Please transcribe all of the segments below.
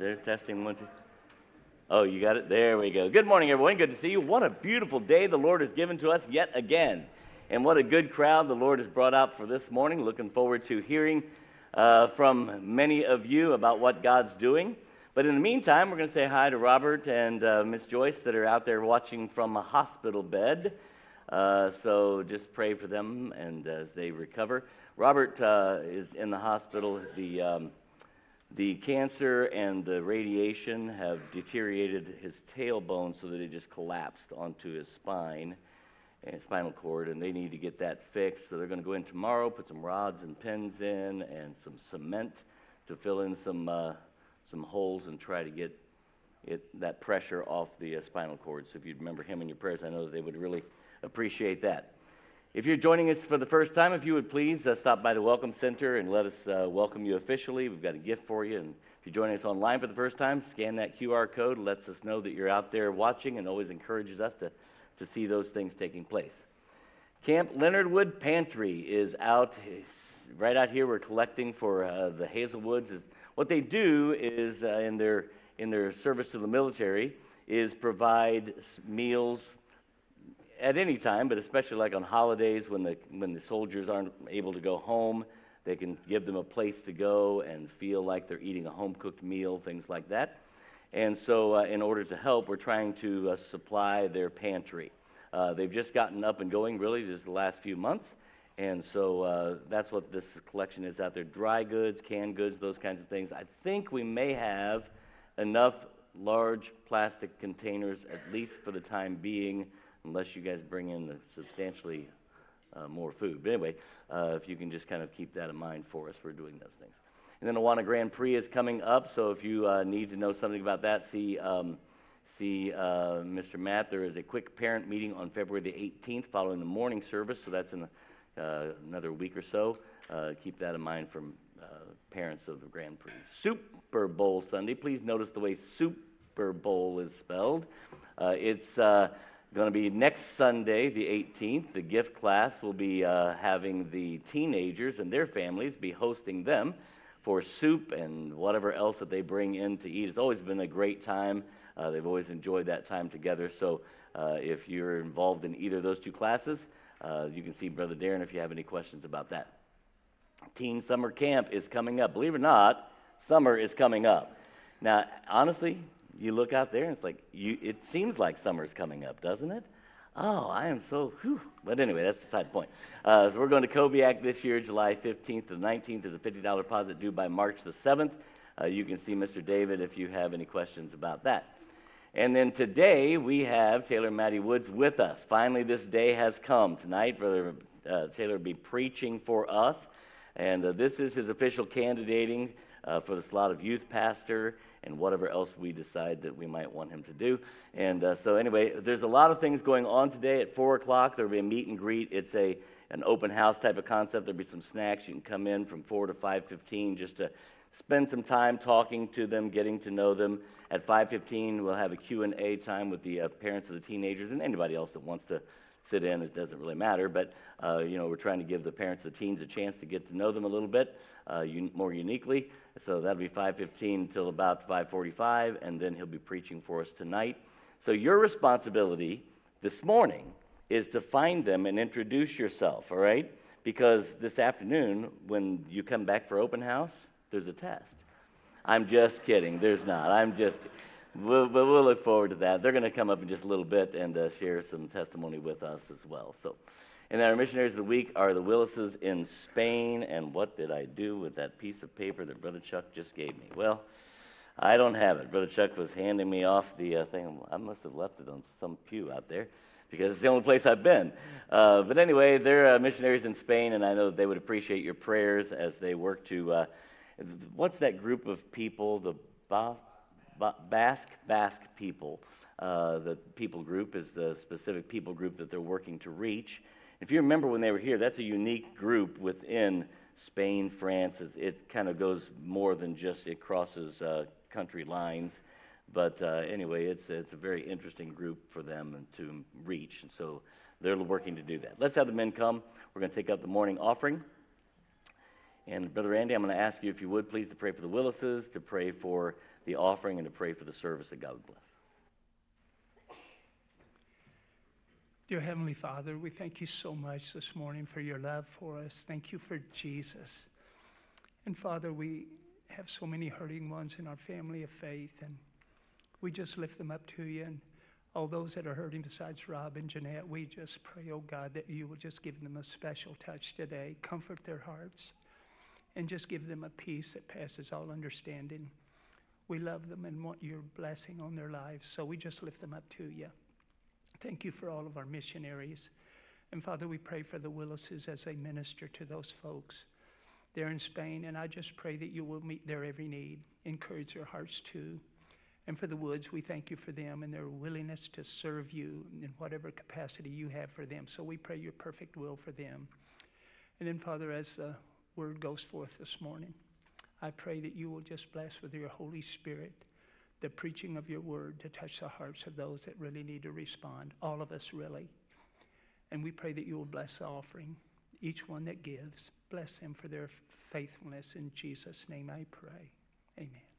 it? Testing one, two. Oh, you got it? There we go. Good morning, everyone. Good to see you. What a beautiful day the Lord has given to us yet again. And what a good crowd the Lord has brought out for this morning. Looking forward to hearing uh, from many of you about what God's doing. But in the meantime, we're going to say hi to Robert and uh, Miss Joyce that are out there watching from a hospital bed. Uh, so just pray for them and as they recover. Robert uh, is in the hospital. The um, the cancer and the radiation have deteriorated his tailbone so that it just collapsed onto his spine and spinal cord, and they need to get that fixed. So they're going to go in tomorrow, put some rods and pins in, and some cement to fill in some uh, some holes and try to get it that pressure off the uh, spinal cord. So if you'd remember him in your prayers, I know that they would really appreciate that. If you're joining us for the first time, if you would please uh, stop by the Welcome Center and let us uh, welcome you officially. We've got a gift for you. And if you're joining us online for the first time, scan that QR code. It lets us know that you're out there watching and always encourages us to, to see those things taking place. Camp Leonard Wood Pantry is out right out here. We're collecting for uh, the Hazelwoods. What they do is uh, in their in their service to the military is provide meals at any time, but especially like on holidays when the when the soldiers aren't able to go home, they can give them a place to go and feel like they're eating a home cooked meal, things like that. And so, uh, in order to help, we're trying to uh, supply their pantry. Uh, they've just gotten up and going, really, just the last few months. And so uh, that's what this collection is out there dry goods, canned goods, those kinds of things. I think we may have enough large plastic containers, at least for the time being, unless you guys bring in the substantially uh, more food. But anyway, uh, if you can just kind of keep that in mind for us for doing those things. And then the Awana Grand Prix is coming up, so if you uh, need to know something about that, see um, see uh, Mr. Matt. There is a quick parent meeting on February the 18th following the morning service, so that's in uh, another week or so. Uh, keep that in mind from parents of the Grand Prix. Super Bowl Sunday. Please notice the way Super Bowl is spelled. it's going to be next Sunday, the 18th. The gift class will be uh, having the teenagers and their families be hosting them for soup and whatever else that they bring in to eat. It's always been a great time. Uh, they've always enjoyed that time together. So uh, if you're involved in either of those two classes, uh, you can see Brother Darren if you have any questions about that. Teen Summer Camp is coming up. Believe it or not, summer is coming up. Now, honestly, you look out there and it's like you, it seems like summer's coming up, doesn't it? Oh, I am so whew. But anyway, that's the side point. Uh, so we're going to Kobiak this year, July 15th to the 19th. There's a $50 deposit due by March the 7th. Uh, you can see Mr. David if you have any questions about that. And then today we have Taylor Matty Woods with us. Finally, this day has come. Tonight, Brother uh, Taylor will be preaching for us. And uh, this is his official candidating uh, for the slot of youth pastor and whatever else we decide that we might want him to do. And uh, so, anyway, there's a lot of things going on today at 4 o'clock. There'll be a meet and greet. It's a an open house type of concept. There'll be some snacks. You can come in from 4 to 5.15 just to spend some time talking to them, getting to know them. At 5.15, we'll have a Q&A time with the uh, parents of the teenagers and anybody else that wants to sit in. It doesn't really matter. But, uh, you know, we're trying to give the parents of the teens a chance to get to know them a little bit uh, un- more uniquely. So that'll be 5:15 until about 5:45, and then he'll be preaching for us tonight. So your responsibility this morning is to find them and introduce yourself. All right? Because this afternoon, when you come back for open house, there's a test. I'm just kidding. There's not. I'm just. We'll, but we'll look forward to that. They're going to come up in just a little bit and uh, share some testimony with us as well. So. And our missionaries of the week are the Willises in Spain. And what did I do with that piece of paper that Brother Chuck just gave me? Well, I don't have it. Brother Chuck was handing me off the uh, thing. I must have left it on some pew out there because it's the only place I've been. Uh, but anyway, they're uh, missionaries in Spain, and I know that they would appreciate your prayers as they work to. Uh, what's that group of people? The ba- Basque Basque people. Uh, the people group is the specific people group that they're working to reach. If you remember when they were here, that's a unique group within Spain, France. It kind of goes more than just it crosses uh, country lines. But uh, anyway, it's, it's a very interesting group for them to reach. And so they're working to do that. Let's have the men come. We're going to take up the morning offering. And Brother Andy, I'm going to ask you, if you would, please, to pray for the Willises, to pray for the offering and to pray for the service that God would bless. Dear Heavenly Father, we thank you so much this morning for your love for us. Thank you for Jesus. And Father, we have so many hurting ones in our family of faith, and we just lift them up to you. And all those that are hurting besides Rob and Jeanette, we just pray, oh God, that you will just give them a special touch today, comfort their hearts, and just give them a peace that passes all understanding. We love them and want your blessing on their lives, so we just lift them up to you. Thank you for all of our missionaries. And Father, we pray for the Willises as they minister to those folks there in Spain. And I just pray that you will meet their every need, encourage their hearts too. And for the Woods, we thank you for them and their willingness to serve you in whatever capacity you have for them. So we pray your perfect will for them. And then, Father, as the word goes forth this morning, I pray that you will just bless with your Holy Spirit the preaching of your word to touch the hearts of those that really need to respond, all of us really. And we pray that you will bless the offering, each one that gives. Bless them for their faithfulness. In Jesus' name I pray. Amen.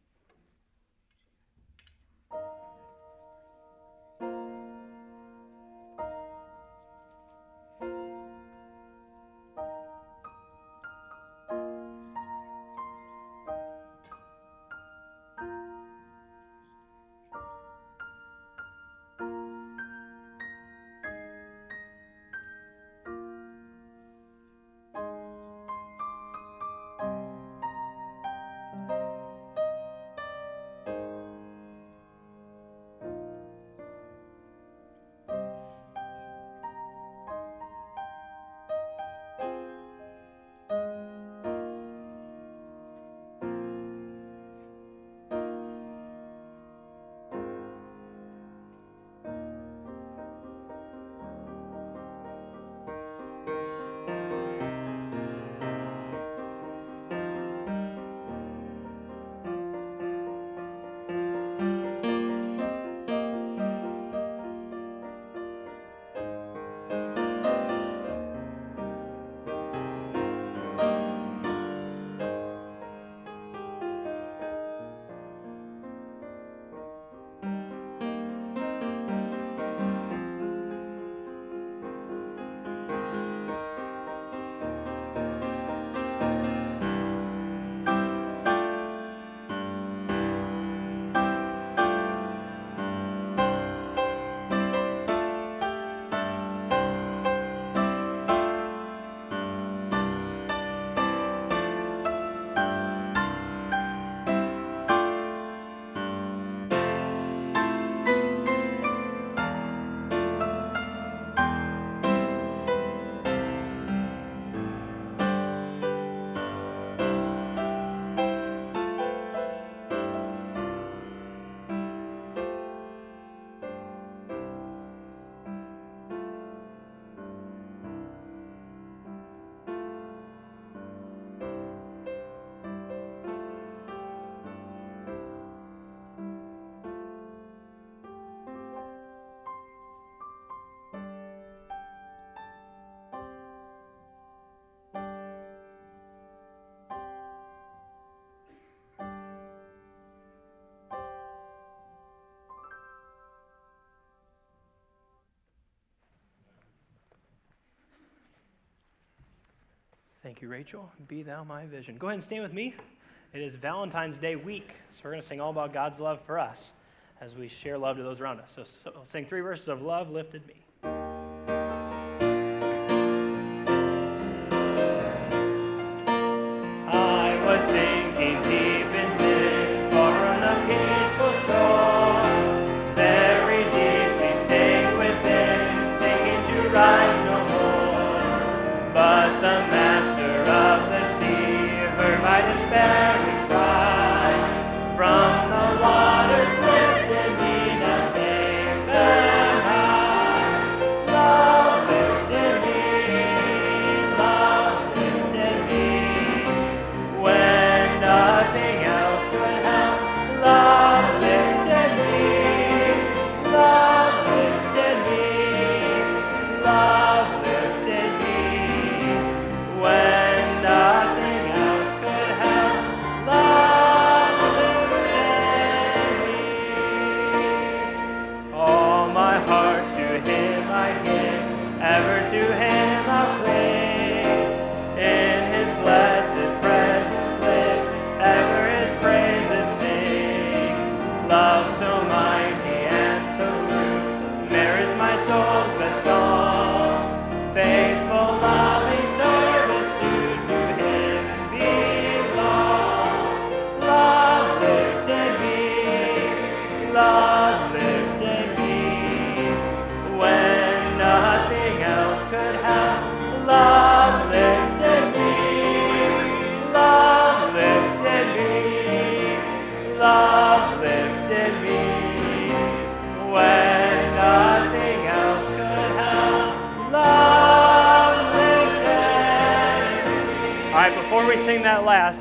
Thank you, Rachel. Be thou my vision. Go ahead and stand with me. It is Valentine's Day week, so we're going to sing all about God's love for us as we share love to those around us. So, so sing three verses of Love Lifted Me.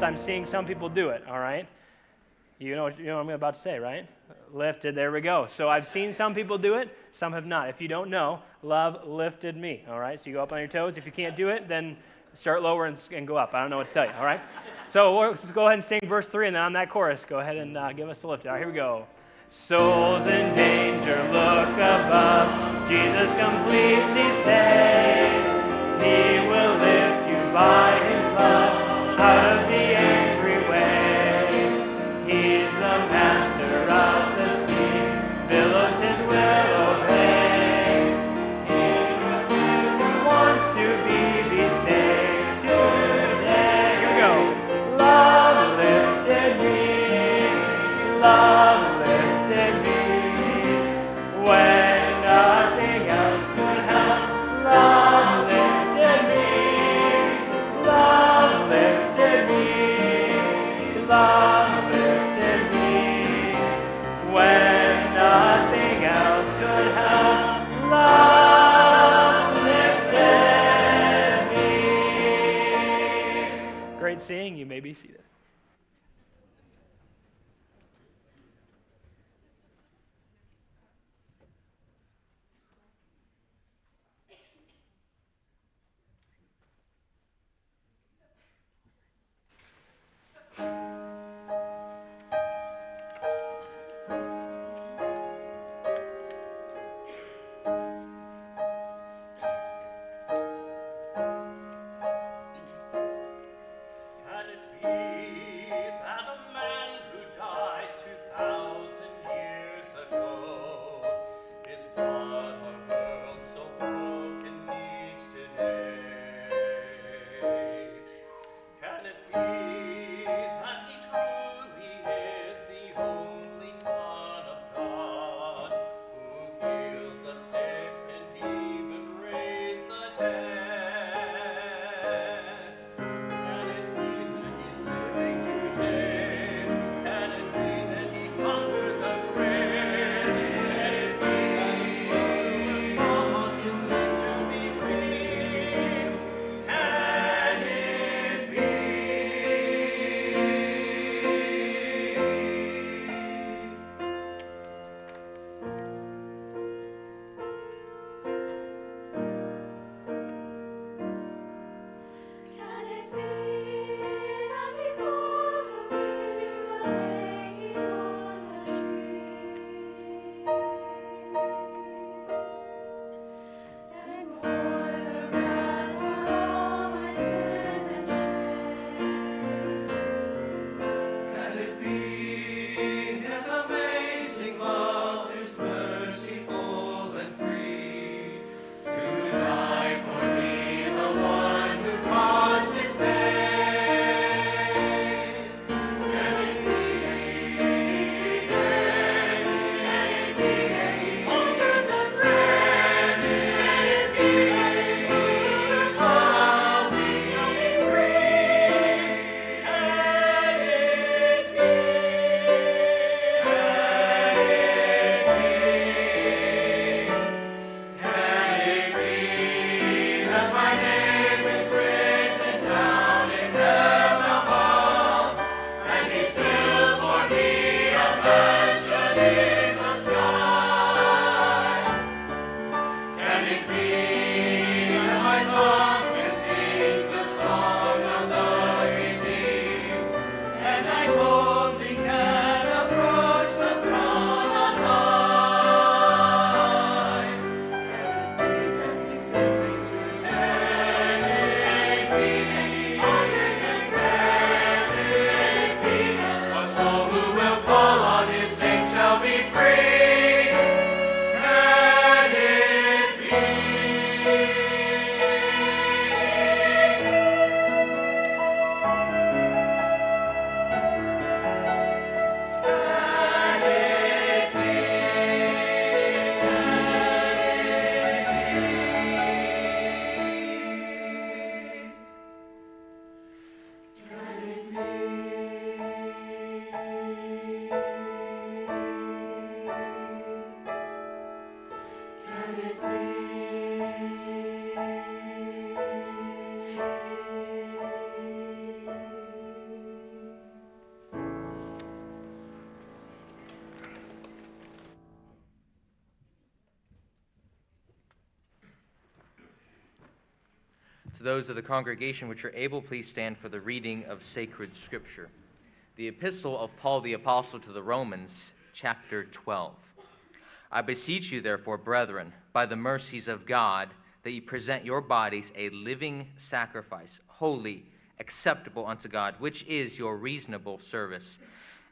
I'm seeing some people do it, all right? You know, you know what I'm about to say, right? Lifted, there we go. So I've seen some people do it, some have not. If you don't know, love lifted me, all right? So you go up on your toes. If you can't do it, then start lower and, and go up. I don't know what to tell you, all right? So let's go ahead and sing verse 3, and then on that chorus, go ahead and uh, give us a lift. All right, here we go. Souls in danger, look above. Jesus completely saves. He will lift you by his love out of the those of the congregation which are able, please stand for the reading of sacred scripture. The epistle of Paul the Apostle to the Romans, chapter 12. I beseech you, therefore, brethren, by the mercies of God, that ye present your bodies a living sacrifice, holy, acceptable unto God, which is your reasonable service.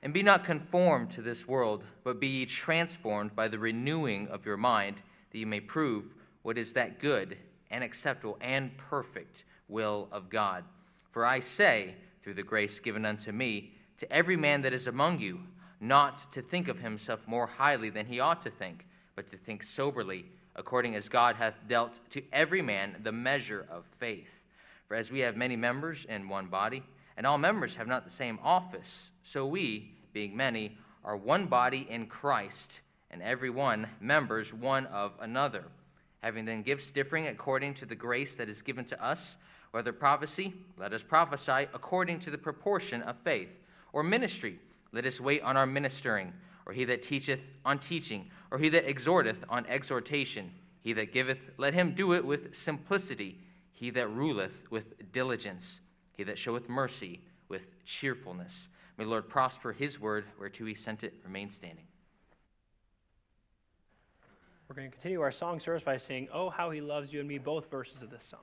And be not conformed to this world, but be ye transformed by the renewing of your mind, that ye may prove what is that good and acceptable and perfect will of God. For I say, through the grace given unto me, to every man that is among you, not to think of himself more highly than he ought to think, but to think soberly, according as God hath dealt to every man the measure of faith. For as we have many members in one body, and all members have not the same office, so we, being many, are one body in Christ, and every one members one of another having then gifts differing according to the grace that is given to us, whether prophecy, let us prophesy according to the proportion of faith, or ministry, let us wait on our ministering, or he that teacheth on teaching, or he that exhorteth on exhortation, he that giveth, let him do it with simplicity, he that ruleth with diligence, he that showeth mercy with cheerfulness. May the Lord prosper his word whereto he sent it, remain standing. We're going to continue our song service by saying, Oh, how he loves you and me, both verses of this song.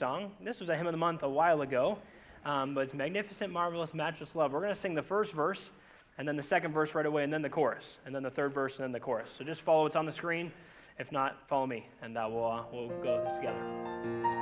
Song. This was a hymn of the month a while ago, um, but it's Magnificent, Marvelous, Matchless Love. We're going to sing the first verse, and then the second verse right away, and then the chorus, and then the third verse, and then the chorus. So just follow what's on the screen. If not, follow me, and uh, we'll, uh, we'll go this together.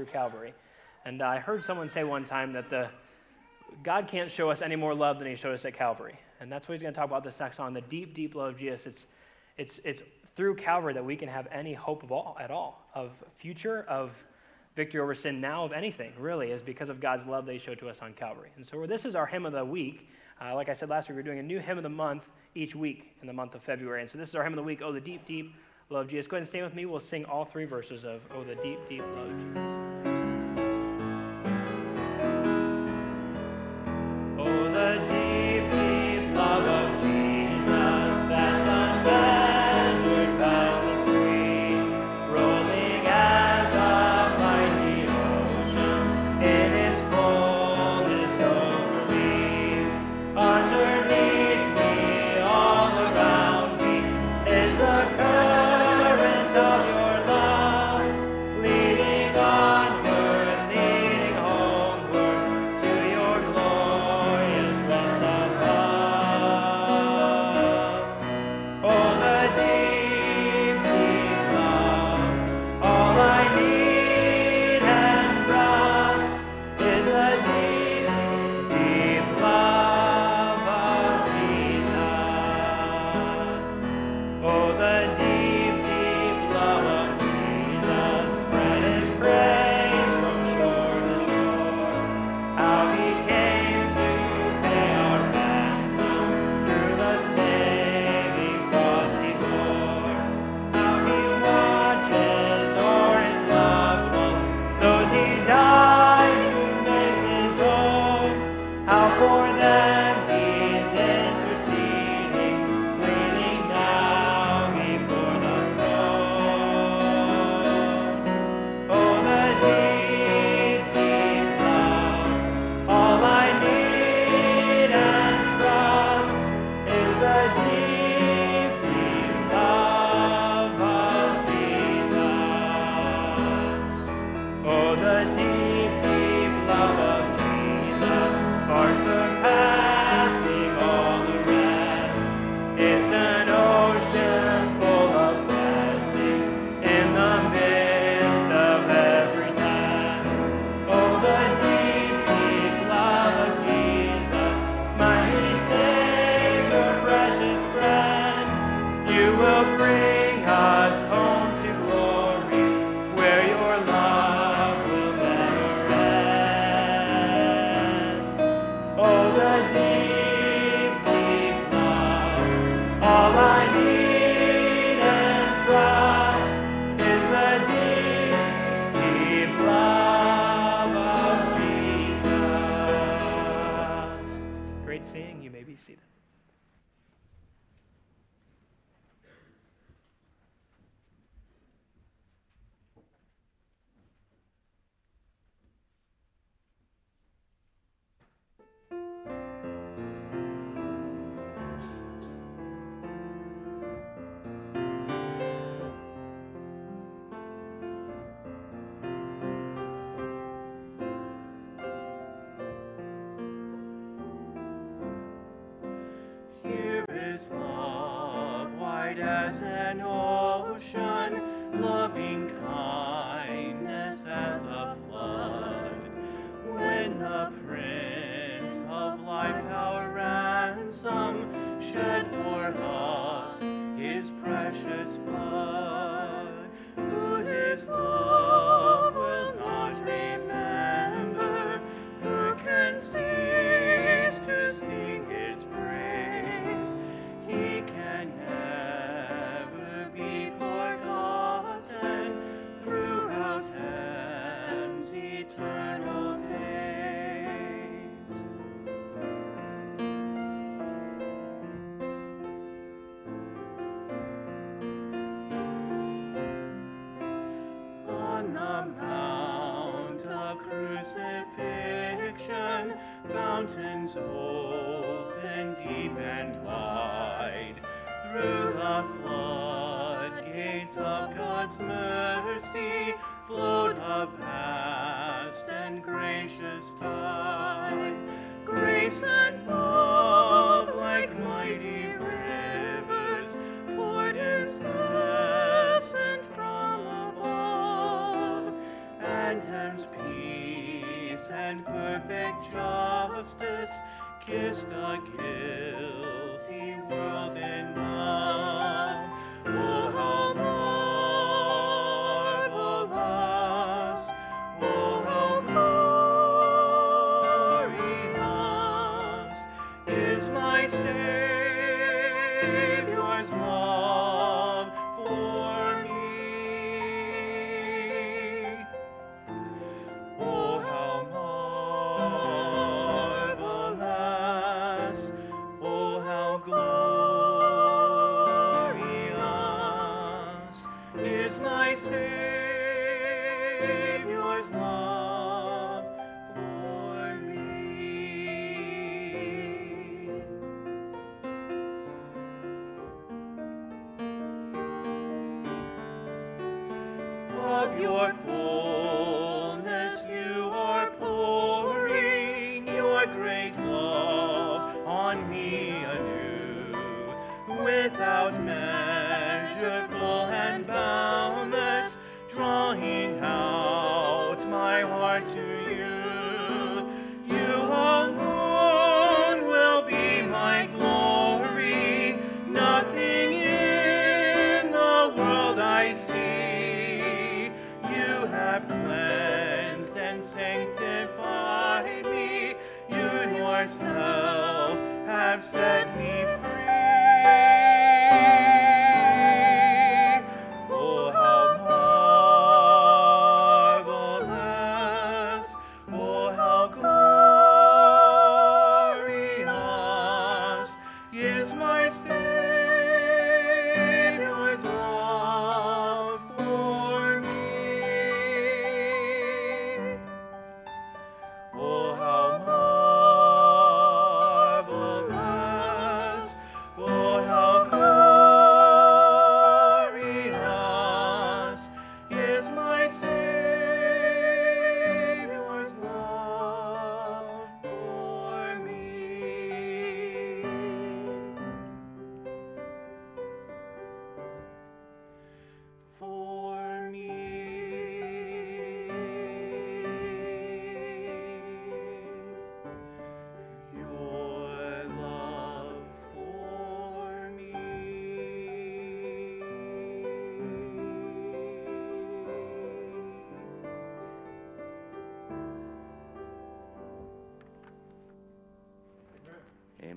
through Calvary. And I heard someone say one time that the, God can't show us any more love than he showed us at Calvary. And that's what he's going to talk about this next on the deep, deep love of Jesus. It's, it's, it's through Calvary that we can have any hope of all, at all, of future, of victory over sin now, of anything, really, is because of God's love that he showed to us on Calvary. And so this is our hymn of the week. Uh, like I said last week, we're doing a new hymn of the month each week in the month of February. And so this is our hymn of the week, Oh, the Deep, Deep love Jesus. Go ahead and stand with me. We'll sing all three verses of Oh, the Deep, Deep Love Jesus.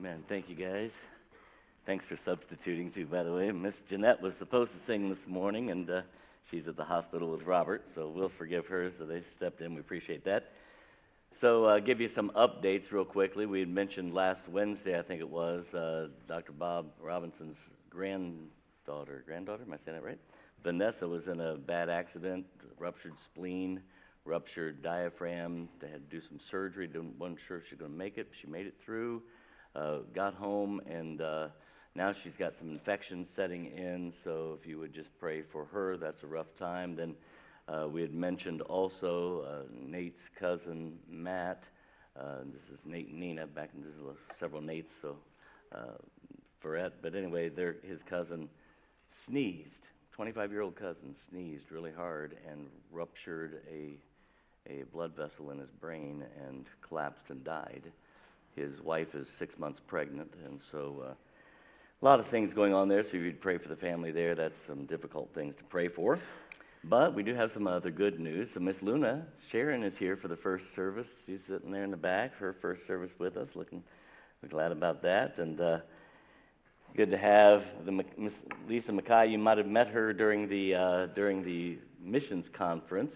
Amen. Thank you, guys. Thanks for substituting, too, by the way. Miss Jeanette was supposed to sing this morning, and uh, she's at the hospital with Robert, so we'll forgive her. So they stepped in. We appreciate that. So, uh, give you some updates real quickly. We had mentioned last Wednesday, I think it was, uh, Dr. Bob Robinson's granddaughter. Granddaughter? Am I saying that right? Vanessa was in a bad accident, ruptured spleen, ruptured diaphragm. They had to do some surgery. Didn't, wasn't sure she was going to make it. She made it through. Uh, got home, and uh, now she's got some infections setting in. So, if you would just pray for her, that's a rough time. Then uh, we had mentioned also uh, Nate's cousin Matt. Uh, this is Nate and Nina. Back in this is several Nates, so uh, Ferret. But anyway, his cousin sneezed. 25-year-old cousin sneezed really hard and ruptured a a blood vessel in his brain and collapsed and died. His wife is six months pregnant, and so uh, a lot of things going on there. So if you'd pray for the family there, that's some difficult things to pray for. But we do have some other good news. So Miss Luna Sharon is here for the first service. She's sitting there in the back, her first service with us. Looking, we're glad about that, and uh, good to have the Miss Lisa Mackay. You might have met her during the uh, during the missions conference,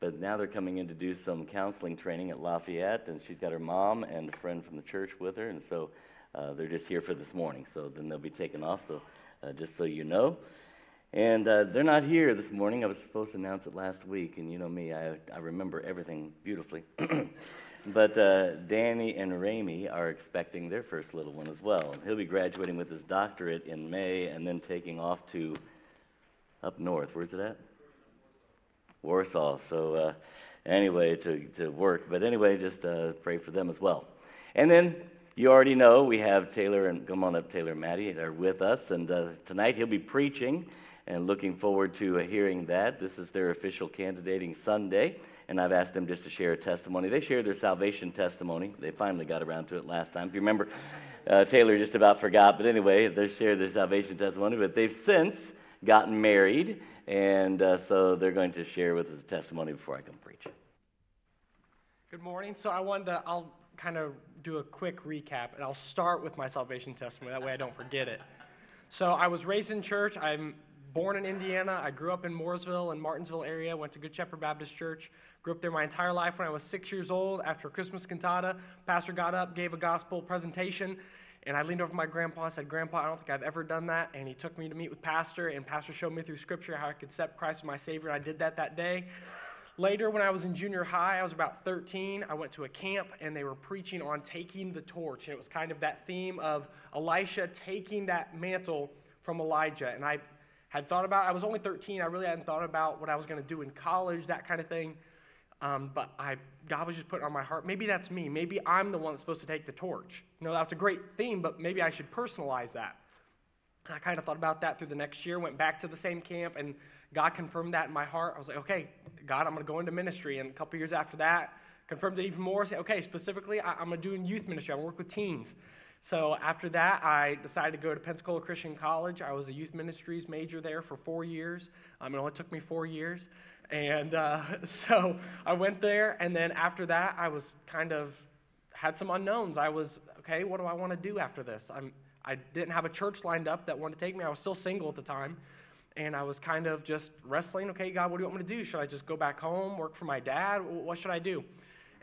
but now they're coming in to do some counseling training at Lafayette, and she's got her mom and a friend from the church with her, and so uh, they're just here for this morning. So then they'll be taken off. So uh, just so you know. And uh, they're not here this morning. I was supposed to announce it last week, and you know me, I, I remember everything beautifully. but uh, Danny and Ramey are expecting their first little one as well. He'll be graduating with his doctorate in May and then taking off to up north. Where's it at? Warsaw. So, uh, anyway, to, to work. But anyway, just uh, pray for them as well. And then you already know we have Taylor and come on up, Taylor and Maddie. They're with us, and uh, tonight he'll be preaching, and looking forward to uh, hearing that. This is their official candidating Sunday, and I've asked them just to share a testimony. They shared their salvation testimony. They finally got around to it last time. If you remember, uh, Taylor just about forgot, but anyway, they shared their salvation testimony. But they've since gotten married, and uh, so they're going to share with us a testimony before I come preach. Good morning. So I wanted to, I'll kind of do a quick recap, and I'll start with my salvation testimony. That way I don't forget it. So I was raised in church. I'm born in Indiana. I grew up in Mooresville and Martinsville area. Went to Good Shepherd Baptist Church. Grew up there my entire life. When I was six years old, after Christmas cantata, pastor got up, gave a gospel presentation, and I leaned over my grandpa and said, Grandpa, I don't think I've ever done that. And he took me to meet with Pastor, and Pastor showed me through Scripture how I could accept Christ as my Savior, and I did that that day. Later, when I was in junior high, I was about 13. I went to a camp and they were preaching on taking the torch. And it was kind of that theme of Elisha taking that mantle from Elijah. And I had thought about, I was only 13. I really hadn't thought about what I was going to do in college, that kind of thing. Um, but I, God was just putting on my heart. Maybe that's me. Maybe I'm the one that's supposed to take the torch. You know, that's a great theme, but maybe I should personalize that. And I kind of thought about that through the next year, went back to the same camp, and God confirmed that in my heart. I was like, okay, God, I'm going to go into ministry. And a couple years after that, confirmed it even more. Say, okay, specifically, I, am going to do youth ministry. I'm going to work with teens. So after that, I decided to go to Pensacola Christian College. I was a youth ministries major there for four years. Um, it only took me four years. And uh, so I went there, and then after that, I was kind of had some unknowns. I was, okay, what do I want to do after this? I'm, I didn't have a church lined up that wanted to take me. I was still single at the time and I was kind of just wrestling. Okay, God, what do you want me to do? Should I just go back home, work for my dad? What should I do?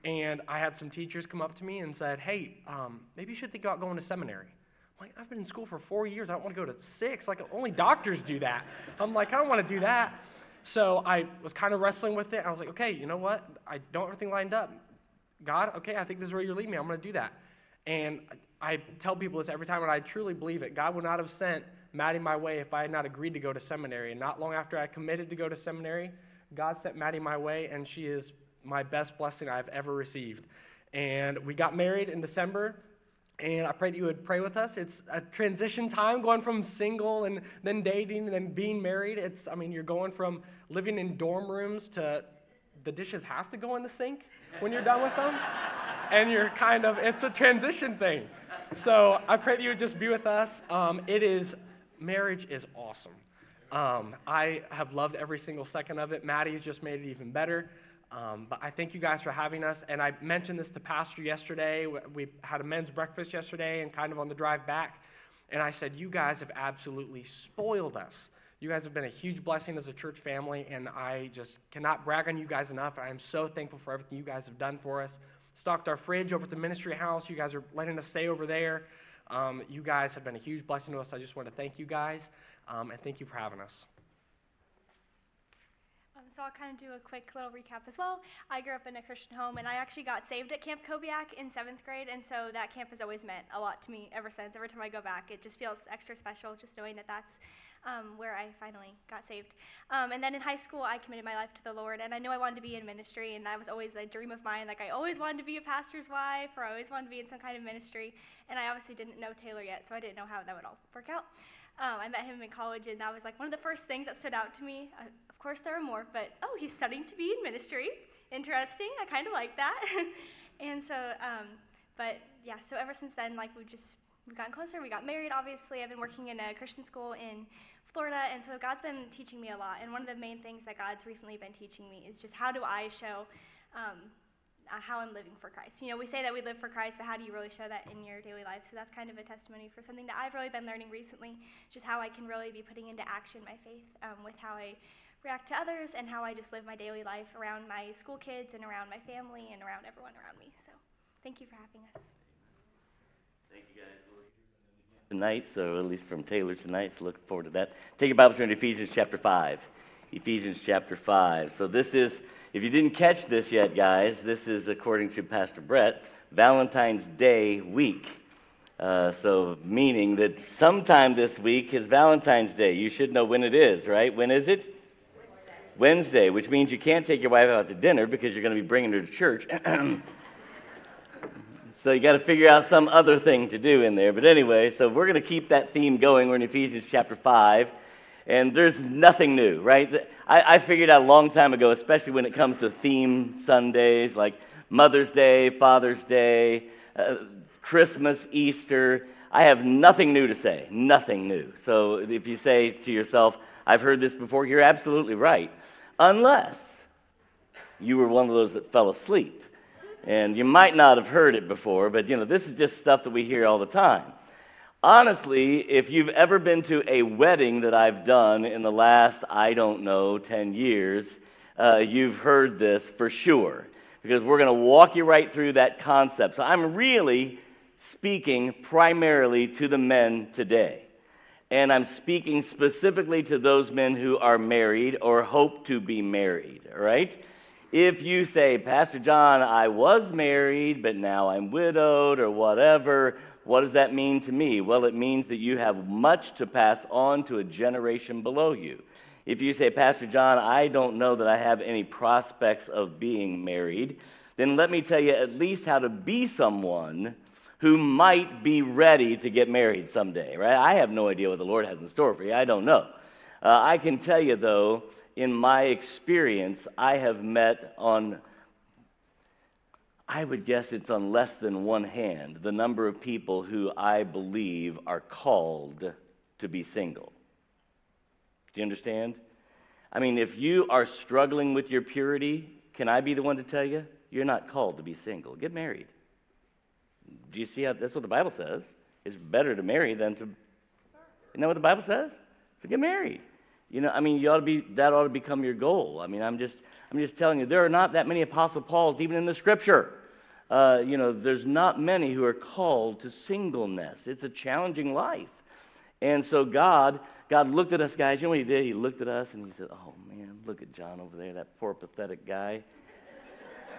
And I had some teachers come up to me and said, Hey, um, maybe you should think about going to seminary. I'm like, I've been in school for four years. I don't want to go to six. Like, only doctors do that. I'm like, I don't want to do that. So I was kind of wrestling with it. I was like, okay, you know what? I don't have everything lined up. God, okay, I think this is where you're leading me. I'm going to do that. And I tell people this every time, and I truly believe it. God would not have sent Maddie my way if I had not agreed to go to seminary. And not long after I committed to go to seminary, God sent Maddie my way, and she is my best blessing I've ever received. And we got married in December, and I pray that you would pray with us. It's a transition time going from single and then dating and then being married. It's, I mean, you're going from living in dorm rooms to the dishes have to go in the sink when you're done with them. and you're kind of, it's a transition thing. So I pray that you would just be with us. Um, it is marriage is awesome. Um, I have loved every single second of it. Maddie's just made it even better. Um, but I thank you guys for having us. And I mentioned this to Pastor yesterday. We had a men's breakfast yesterday and kind of on the drive back. And I said, You guys have absolutely spoiled us. You guys have been a huge blessing as a church family. And I just cannot brag on you guys enough. I am so thankful for everything you guys have done for us. Stocked our fridge over at the ministry house. You guys are letting us stay over there. Um, you guys have been a huge blessing to us. I just want to thank you guys um, and thank you for having us. So I'll kind of do a quick little recap as well. I grew up in a Christian home, and I actually got saved at Camp Kobiak in seventh grade, and so that camp has always meant a lot to me ever since. Every time I go back, it just feels extra special, just knowing that that's um, where I finally got saved. Um, and then in high school, I committed my life to the Lord, and I knew I wanted to be in ministry, and that was always a dream of mine. Like, I always wanted to be a pastor's wife, or I always wanted to be in some kind of ministry, and I obviously didn't know Taylor yet, so I didn't know how that would all work out. Um, I met him in college, and that was like one of the first things that stood out to me. Uh, course, there are more, but oh, he's studying to be in ministry. Interesting. I kind of like that. and so, um, but yeah, so ever since then, like we've just we've gotten closer. We got married, obviously. I've been working in a Christian school in Florida, and so God's been teaching me a lot. And one of the main things that God's recently been teaching me is just how do I show um, uh, how I'm living for Christ. You know, we say that we live for Christ, but how do you really show that in your daily life? So that's kind of a testimony for something that I've really been learning recently, just how I can really be putting into action my faith um, with how I react to others and how I just live my daily life around my school kids and around my family and around everyone around me. So thank you for having us. Thank you guys tonight, so at least from Taylor tonight, so looking forward to that. Take your Bibles to Ephesians chapter 5. Ephesians chapter 5. So this is, if you didn't catch this yet, guys, this is, according to Pastor Brett, Valentine's Day week. Uh, so, meaning that sometime this week is Valentine's Day. You should know when it is, right? When is it? Wednesday, which means you can't take your wife out to dinner because you're going to be bringing her to church. So you got to figure out some other thing to do in there. But anyway, so we're going to keep that theme going. We're in Ephesians chapter 5. And there's nothing new, right? I, I figured out a long time ago, especially when it comes to theme Sundays like Mother's Day, Father's Day, uh, Christmas, Easter. I have nothing new to say, nothing new. So if you say to yourself, I've heard this before, you're absolutely right. Unless you were one of those that fell asleep. And you might not have heard it before, but you know, this is just stuff that we hear all the time. Honestly, if you've ever been to a wedding that I've done in the last, I don't know, 10 years, uh, you've heard this for sure. Because we're going to walk you right through that concept. So I'm really speaking primarily to the men today. And I'm speaking specifically to those men who are married or hope to be married, all right? If you say, Pastor John, I was married, but now I'm widowed or whatever, what does that mean to me? Well, it means that you have much to pass on to a generation below you. If you say, Pastor John, I don't know that I have any prospects of being married, then let me tell you at least how to be someone who might be ready to get married someday, right? I have no idea what the Lord has in store for you. I don't know. Uh, I can tell you, though, in my experience, I have met on, I would guess it's on less than one hand, the number of people who I believe are called to be single. Do you understand? I mean, if you are struggling with your purity, can I be the one to tell you? You're not called to be single. Get married. Do you see how that's what the Bible says? It's better to marry than to. Isn't that what the Bible says? To get married. You know, I mean, you ought to be that ought to become your goal. I mean, I'm just I'm just telling you, there are not that many Apostle Pauls even in the Scripture. Uh, you know, there's not many who are called to singleness. It's a challenging life, and so God God looked at us guys. You know what He did? He looked at us and He said, "Oh man, look at John over there, that poor pathetic guy."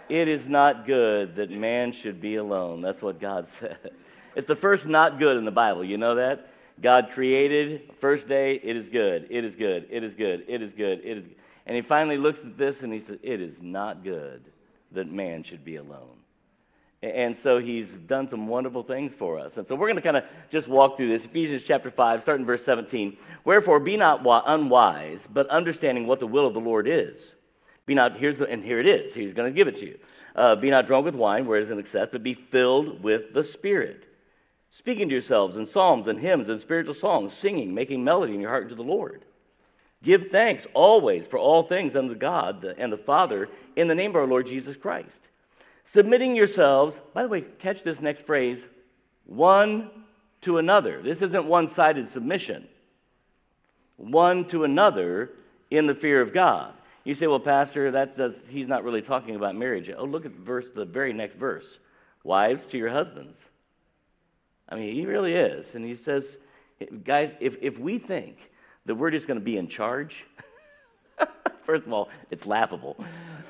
It is not good that man should be alone. That's what God said. It's the first not good in the Bible. You know that? God created, first day, it is good, it is good, it is good, it is good, it is good. And he finally looks at this and he says, It is not good that man should be alone. And so he's done some wonderful things for us. And so we're going to kind of just walk through this. Ephesians chapter 5, starting verse 17. Wherefore, be not unwise, but understanding what the will of the Lord is. Be not, here's the, and here it is. He's going to give it to you. Uh, be not drunk with wine, where it is an excess, but be filled with the Spirit. Speaking to yourselves in psalms and hymns and spiritual songs, singing, making melody in your heart to the Lord. Give thanks always for all things unto God and the Father in the name of our Lord Jesus Christ. Submitting yourselves, by the way, catch this next phrase, one to another. This isn't one sided submission. One to another in the fear of God. You say, well, Pastor, that does, he's not really talking about marriage. Oh, look at verse, the very next verse. Wives to your husbands. I mean, he really is. And he says, guys, if, if we think that we're just going to be in charge, first of all, it's laughable.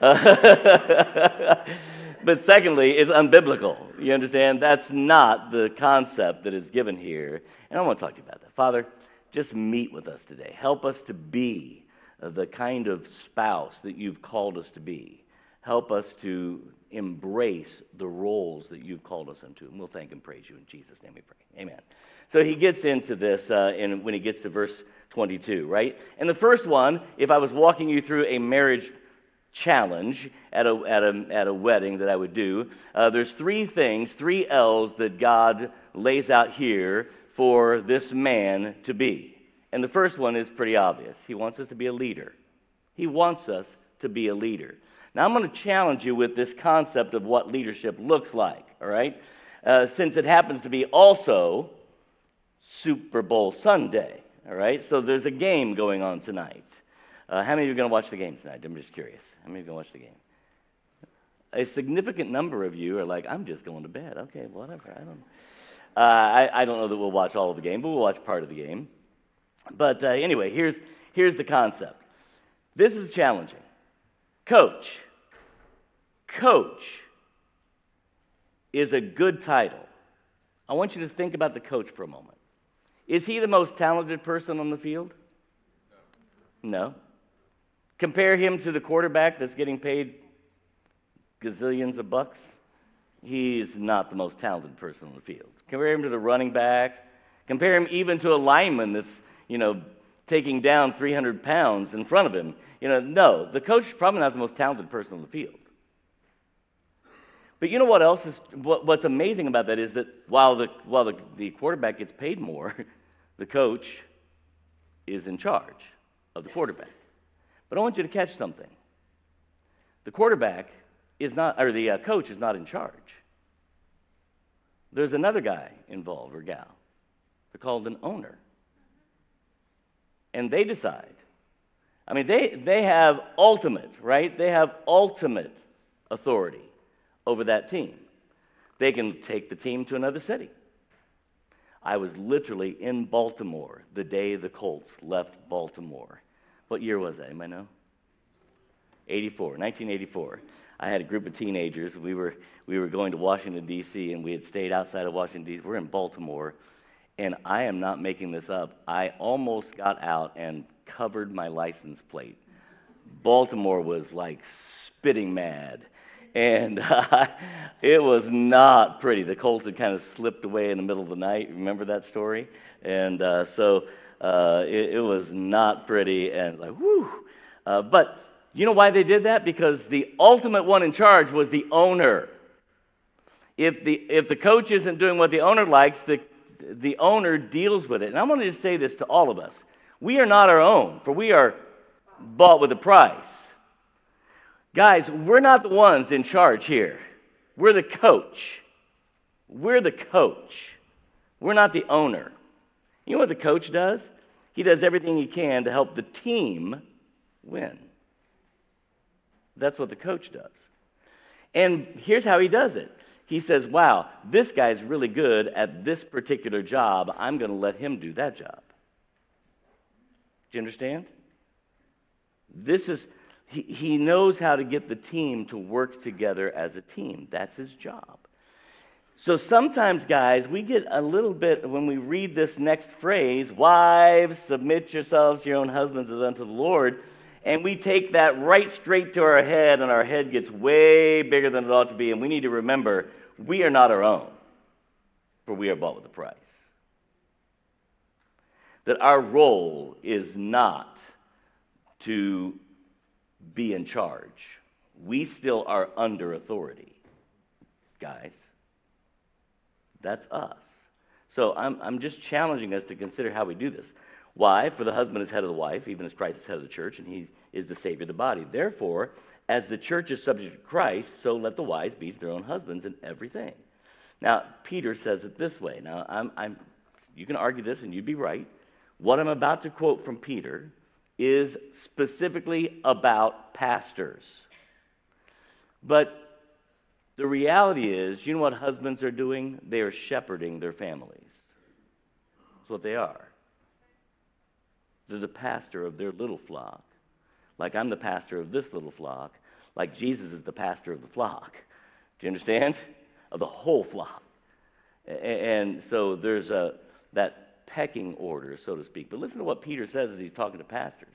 But secondly, it's unbiblical. You understand? That's not the concept that is given here. And I want to talk to you about that. Father, just meet with us today. Help us to be the kind of spouse that you've called us to be. Help us to embrace the roles that you've called us into. And we'll thank and praise you in Jesus' name we pray. Amen. So he gets into this uh, in, when he gets to verse 22, right? And the first one, if I was walking you through a marriage challenge at a, at a, at a wedding that I would do, uh, there's three things, three L's that God lays out here for this man to be. And the first one is pretty obvious. He wants us to be a leader. He wants us to be a leader. Now, I'm going to challenge you with this concept of what leadership looks like, all right? Uh, since it happens to be also Super Bowl Sunday, all right? So there's a game going on tonight. Uh, how many of you are going to watch the game tonight? I'm just curious. How many of you are going to watch the game? A significant number of you are like, I'm just going to bed. Okay, whatever. I don't. Uh, I, I don't know that we'll watch all of the game, but we'll watch part of the game. But uh, anyway, here's, here's the concept. This is challenging. Coach. Coach is a good title. I want you to think about the coach for a moment. Is he the most talented person on the field? No. Compare him to the quarterback that's getting paid gazillions of bucks. He's not the most talented person on the field. Compare him to the running back. Compare him even to a lineman that's, you know, taking down 300 pounds in front of him. You know, no, the coach is probably not the most talented person on the field. But you know what else is what, what's amazing about that is that while the while the, the quarterback gets paid more, the coach is in charge of the quarterback. But I want you to catch something. The quarterback is not, or the uh, coach is not in charge. There's another guy involved or gal. They're called an owner. And they decide. I mean, they, they have ultimate, right? They have ultimate authority over that team. They can take the team to another city. I was literally in Baltimore the day the Colts left Baltimore. What year was that? Anybody know? 84, 1984. I had a group of teenagers. We were, we were going to Washington, D.C., and we had stayed outside of Washington, D.C. We're in Baltimore, and I am not making this up. I almost got out and covered my license plate. Baltimore was like spitting mad. And uh, it was not pretty. The Colts had kind of slipped away in the middle of the night. Remember that story? And uh, so uh, it, it, was not pretty. And like, whew. Uh, but you know why they did that? Because the ultimate one in charge was the owner. If the, if the coach isn't doing what the owner likes, the, the owner deals with it. And I want to just say this to all of us we are not our own, for we are bought with a price. Guys, we're not the ones in charge here. We're the coach. We're the coach. We're not the owner. You know what the coach does? He does everything he can to help the team win. That's what the coach does. And here's how he does it he says, Wow, this guy's really good at this particular job. I'm going to let him do that job. Do you understand? This is, he, he knows how to get the team to work together as a team. That's his job. So sometimes, guys, we get a little bit, when we read this next phrase, wives, submit yourselves to your own husbands as unto the Lord and we take that right straight to our head, and our head gets way bigger than it ought to be. And we need to remember we are not our own, for we are bought with a price. That our role is not to be in charge, we still are under authority, guys. That's us. So I'm, I'm just challenging us to consider how we do this. Why? For the husband is head of the wife, even as Christ is head of the church, and he is the Savior of the body. Therefore, as the church is subject to Christ, so let the wives be to their own husbands in everything. Now, Peter says it this way. Now, I'm, I'm, you can argue this, and you'd be right. What I'm about to quote from Peter is specifically about pastors. But the reality is, you know what husbands are doing? They are shepherding their families. That's what they are. They're the pastor of their little flock. Like I'm the pastor of this little flock. Like Jesus is the pastor of the flock. Do you understand? Of the whole flock. And so there's a, that pecking order, so to speak. But listen to what Peter says as he's talking to pastors.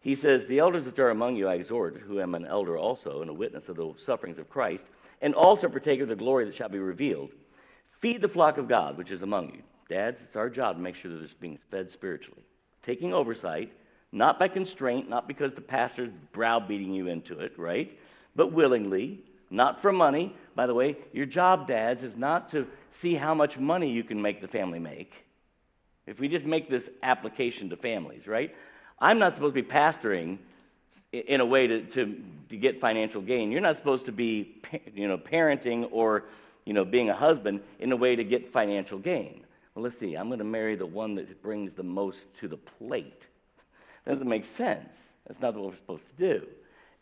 He says, The elders that are among you I exhort, who am an elder also, and a witness of the sufferings of Christ, and also partaker of the glory that shall be revealed. Feed the flock of God which is among you. Dads, it's our job to make sure that it's being fed spiritually taking oversight, not by constraint, not because the pastor's browbeating you into it, right? But willingly, not for money. By the way, your job, dads, is not to see how much money you can make the family make. If we just make this application to families, right? I'm not supposed to be pastoring in a way to, to, to get financial gain. You're not supposed to be, you know, parenting or, you know, being a husband in a way to get financial gain. Well, let's see, I'm going to marry the one that brings the most to the plate. That doesn't make sense. That's not what we're supposed to do.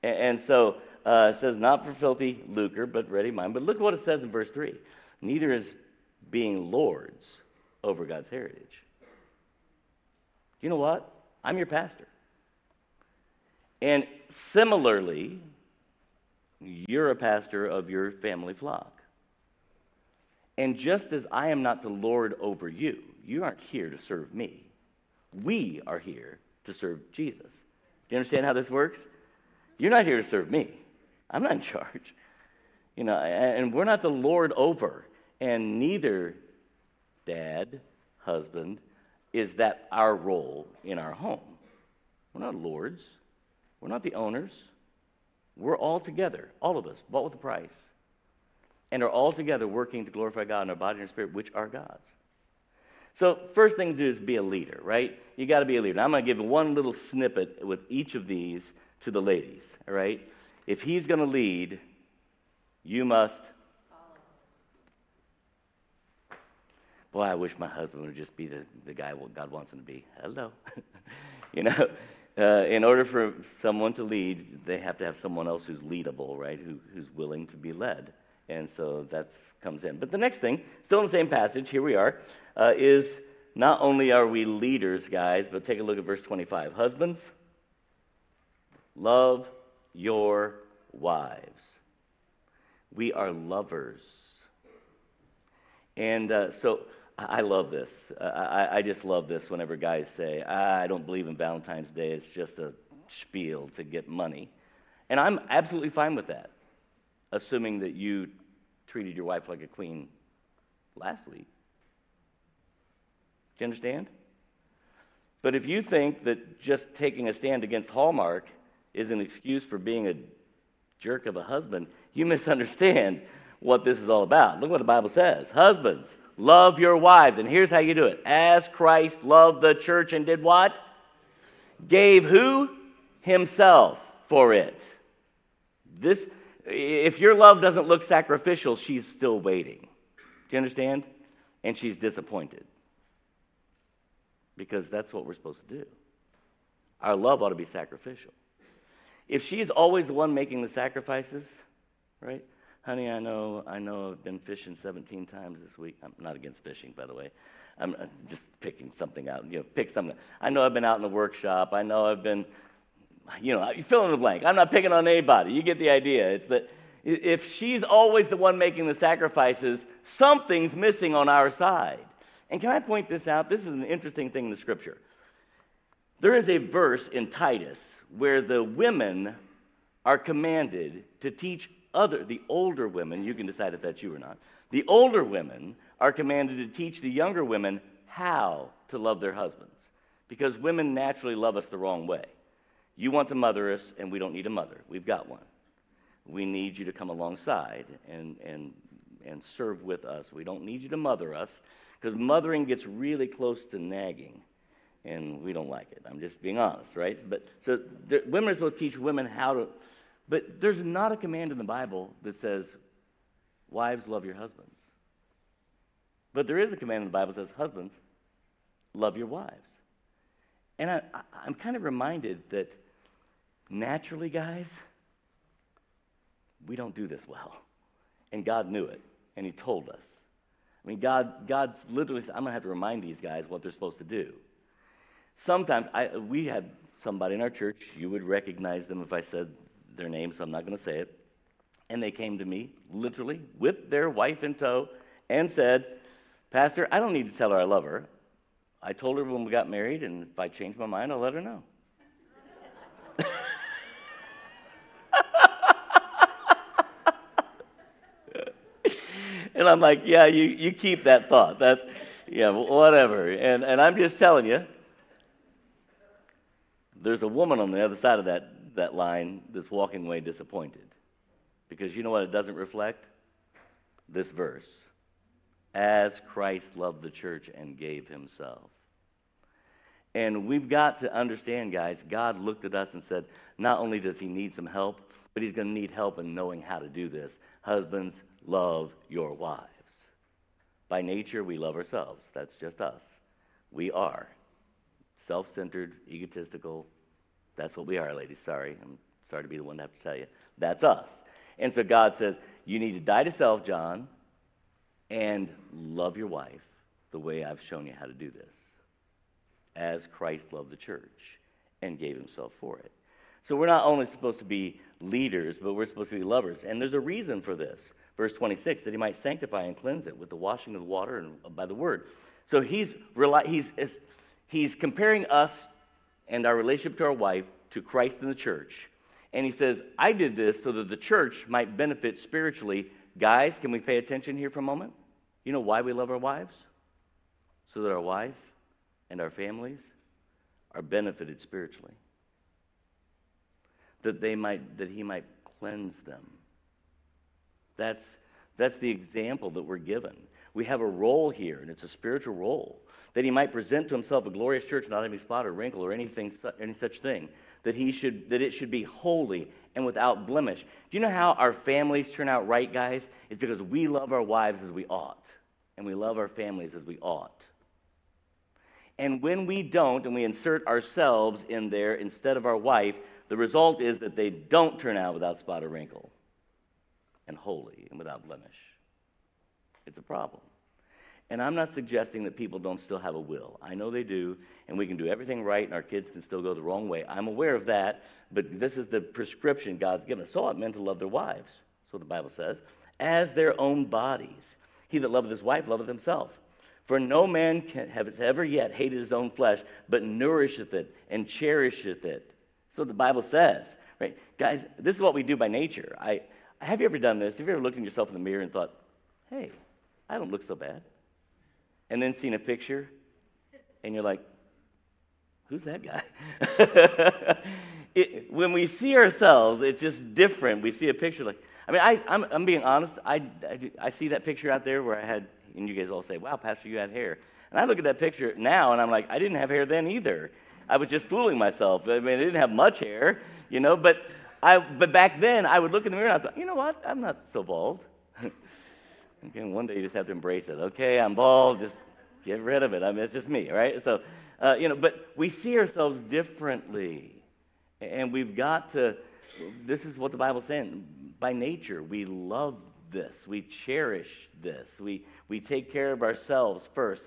And, and so uh, it says, not for filthy lucre, but ready mind. But look what it says in verse 3 neither is being lords over God's heritage. You know what? I'm your pastor. And similarly, you're a pastor of your family flock. And just as I am not the Lord over you, you aren't here to serve me. We are here to serve Jesus. Do you understand how this works? You're not here to serve me. I'm not in charge. You know, and we're not the Lord over. And neither dad, husband, is that our role in our home. We're not lords, we're not the owners. We're all together, all of us, bought with a price, and are all together working to glorify God in our body and our spirit, which are God's. So, first thing to do is be a leader, right? You got to be a leader. Now, I'm going to give one little snippet with each of these to the ladies, all right? If he's going to lead, you must. Boy, I wish my husband would just be the, the guy God wants him to be. Hello. you know, uh, in order for someone to lead, they have to have someone else who's leadable, right? Who, who's willing to be led. And so that comes in. But the next thing, still in the same passage, here we are, uh, is not only are we leaders, guys, but take a look at verse 25. Husbands, love your wives. We are lovers. And uh, so I love this. I, I just love this whenever guys say, I don't believe in Valentine's Day, it's just a spiel to get money. And I'm absolutely fine with that, assuming that you treated your wife like a queen last week. Do you understand? But if you think that just taking a stand against Hallmark is an excuse for being a jerk of a husband, you misunderstand what this is all about. Look what the Bible says Husbands, love your wives. And here's how you do it as Christ loved the church and did what? Gave who? Himself for it. This, if your love doesn't look sacrificial, she's still waiting. Do you understand? And she's disappointed. Because that's what we're supposed to do. Our love ought to be sacrificial. If she's always the one making the sacrifices, right? Honey, I know, I know I've been fishing 17 times this week. I'm not against fishing, by the way. I'm just picking something out. You know, pick something. I know I've been out in the workshop. I know I've been, you know, you fill in the blank. I'm not picking on anybody. You get the idea. It's that if she's always the one making the sacrifices, something's missing on our side. And can I point this out? This is an interesting thing in the scripture. There is a verse in Titus where the women are commanded to teach other, the older women, you can decide if that's you or not, the older women are commanded to teach the younger women how to love their husbands. Because women naturally love us the wrong way. You want to mother us, and we don't need a mother. We've got one. We need you to come alongside and, and, and serve with us. We don't need you to mother us because mothering gets really close to nagging, and we don't like it. I'm just being honest, right? But so women are supposed to teach women how to, but there's not a command in the Bible that says, "Wives, love your husbands." But there is a command in the Bible that says, "Husbands, love your wives." And I, I, I'm kind of reminded that naturally, guys, we don't do this well, and God knew it, and He told us. I mean, God, God literally said, I'm going to have to remind these guys what they're supposed to do. Sometimes, I, we had somebody in our church, you would recognize them if I said their name, so I'm not going to say it. And they came to me, literally, with their wife in tow, and said, Pastor, I don't need to tell her I love her. I told her when we got married, and if I change my mind, I'll let her know. And I'm like, yeah, you, you keep that thought. That, yeah, whatever. And, and I'm just telling you, there's a woman on the other side of that, that line that's walking away disappointed. Because you know what it doesn't reflect? This verse. As Christ loved the church and gave himself. And we've got to understand, guys, God looked at us and said, not only does he need some help, but he's going to need help in knowing how to do this. Husbands, love your wives. By nature, we love ourselves. That's just us. We are self centered, egotistical. That's what we are, ladies. Sorry. I'm sorry to be the one to have to tell you. That's us. And so God says, You need to die to self, John, and love your wife the way I've shown you how to do this, as Christ loved the church and gave himself for it. So we're not only supposed to be leaders, but we're supposed to be lovers. And there's a reason for this. Verse 26, that he might sanctify and cleanse it with the washing of the water and uh, by the word. So he's, he's, he's comparing us and our relationship to our wife to Christ and the church. And he says, I did this so that the church might benefit spiritually. Guys, can we pay attention here for a moment? You know why we love our wives? So that our wife and our families are benefited spiritually. That they might that he might cleanse them. That's that's the example that we're given. We have a role here, and it's a spiritual role. That he might present to himself a glorious church, not having spot or wrinkle or anything, any such thing. That he should, that it should be holy and without blemish. Do you know how our families turn out right, guys? It's because we love our wives as we ought, and we love our families as we ought. And when we don't, and we insert ourselves in there instead of our wife, the result is that they don't turn out without spot or wrinkle, and holy and without blemish. It's a problem. And I'm not suggesting that people don't still have a will. I know they do, and we can do everything right, and our kids can still go the wrong way. I'm aware of that, but this is the prescription God's given us. So ought men to love their wives, so the Bible says, as their own bodies. He that loveth his wife loveth himself. For no man can, have ever yet hated his own flesh, but nourisheth it and cherisheth it. So the Bible says. Right? Guys, this is what we do by nature. I, have you ever done this? Have you ever looked at yourself in the mirror and thought, hey, I don't look so bad? And then seen a picture, and you're like, who's that guy? it, when we see ourselves, it's just different. We see a picture like, I mean, I, I'm, I'm being honest. I, I, I see that picture out there where I had, and you guys all say, wow, Pastor, you had hair. And I look at that picture now, and I'm like, I didn't have hair then either. I was just fooling myself. I mean, I didn't have much hair, you know, but, I, but back then, I would look in the mirror and I thought, you know what? I'm not so bald. okay, one day you just have to embrace it. Okay, I'm bald. Just get rid of it. I mean, it's just me, right? So, uh, you know, but we see ourselves differently. And we've got to, this is what the Bible's saying. By nature, we love this. We cherish this. We, we take care of ourselves first.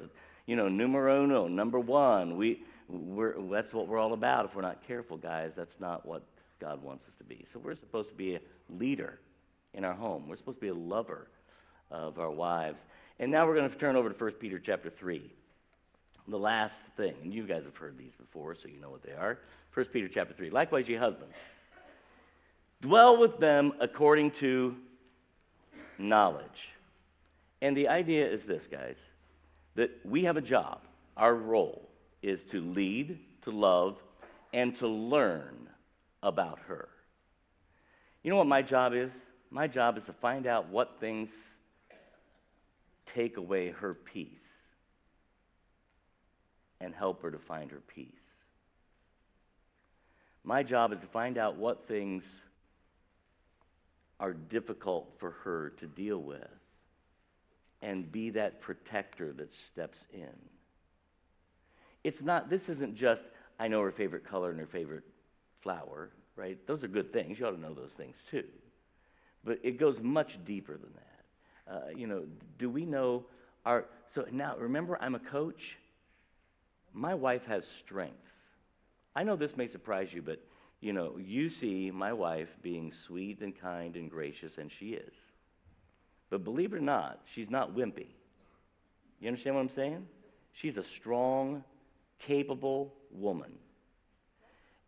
You know, numero uno, number one. We, we're, that's what we're all about. If we're not careful, guys, that's not what God wants us to be. So we're supposed to be a leader in our home. We're supposed to be a lover of our wives. And now we're going to turn over to 1 Peter chapter 3. The last thing, and you guys have heard these before, so you know what they are. 1 Peter chapter 3. Likewise, ye husbands, dwell with them according to knowledge. And the idea is this, guys, that we have a job. Our role is to lead, to love, and to learn about her. You know what my job is? My job is to find out what things take away her peace and help her to find her peace. My job is to find out what things are difficult for her to deal with and be that protector that steps in. It's not, this isn't just, I know her favorite color and her favorite flower, right? Those are good things. You ought to know those things too. But it goes much deeper than that. Uh, you know, do we know our, so now remember, I'm a coach. My wife has strengths. I know this may surprise you, but you know, you see my wife being sweet and kind and gracious, and she is. But believe it or not, she's not wimpy. You understand what I'm saying? She's a strong, capable woman.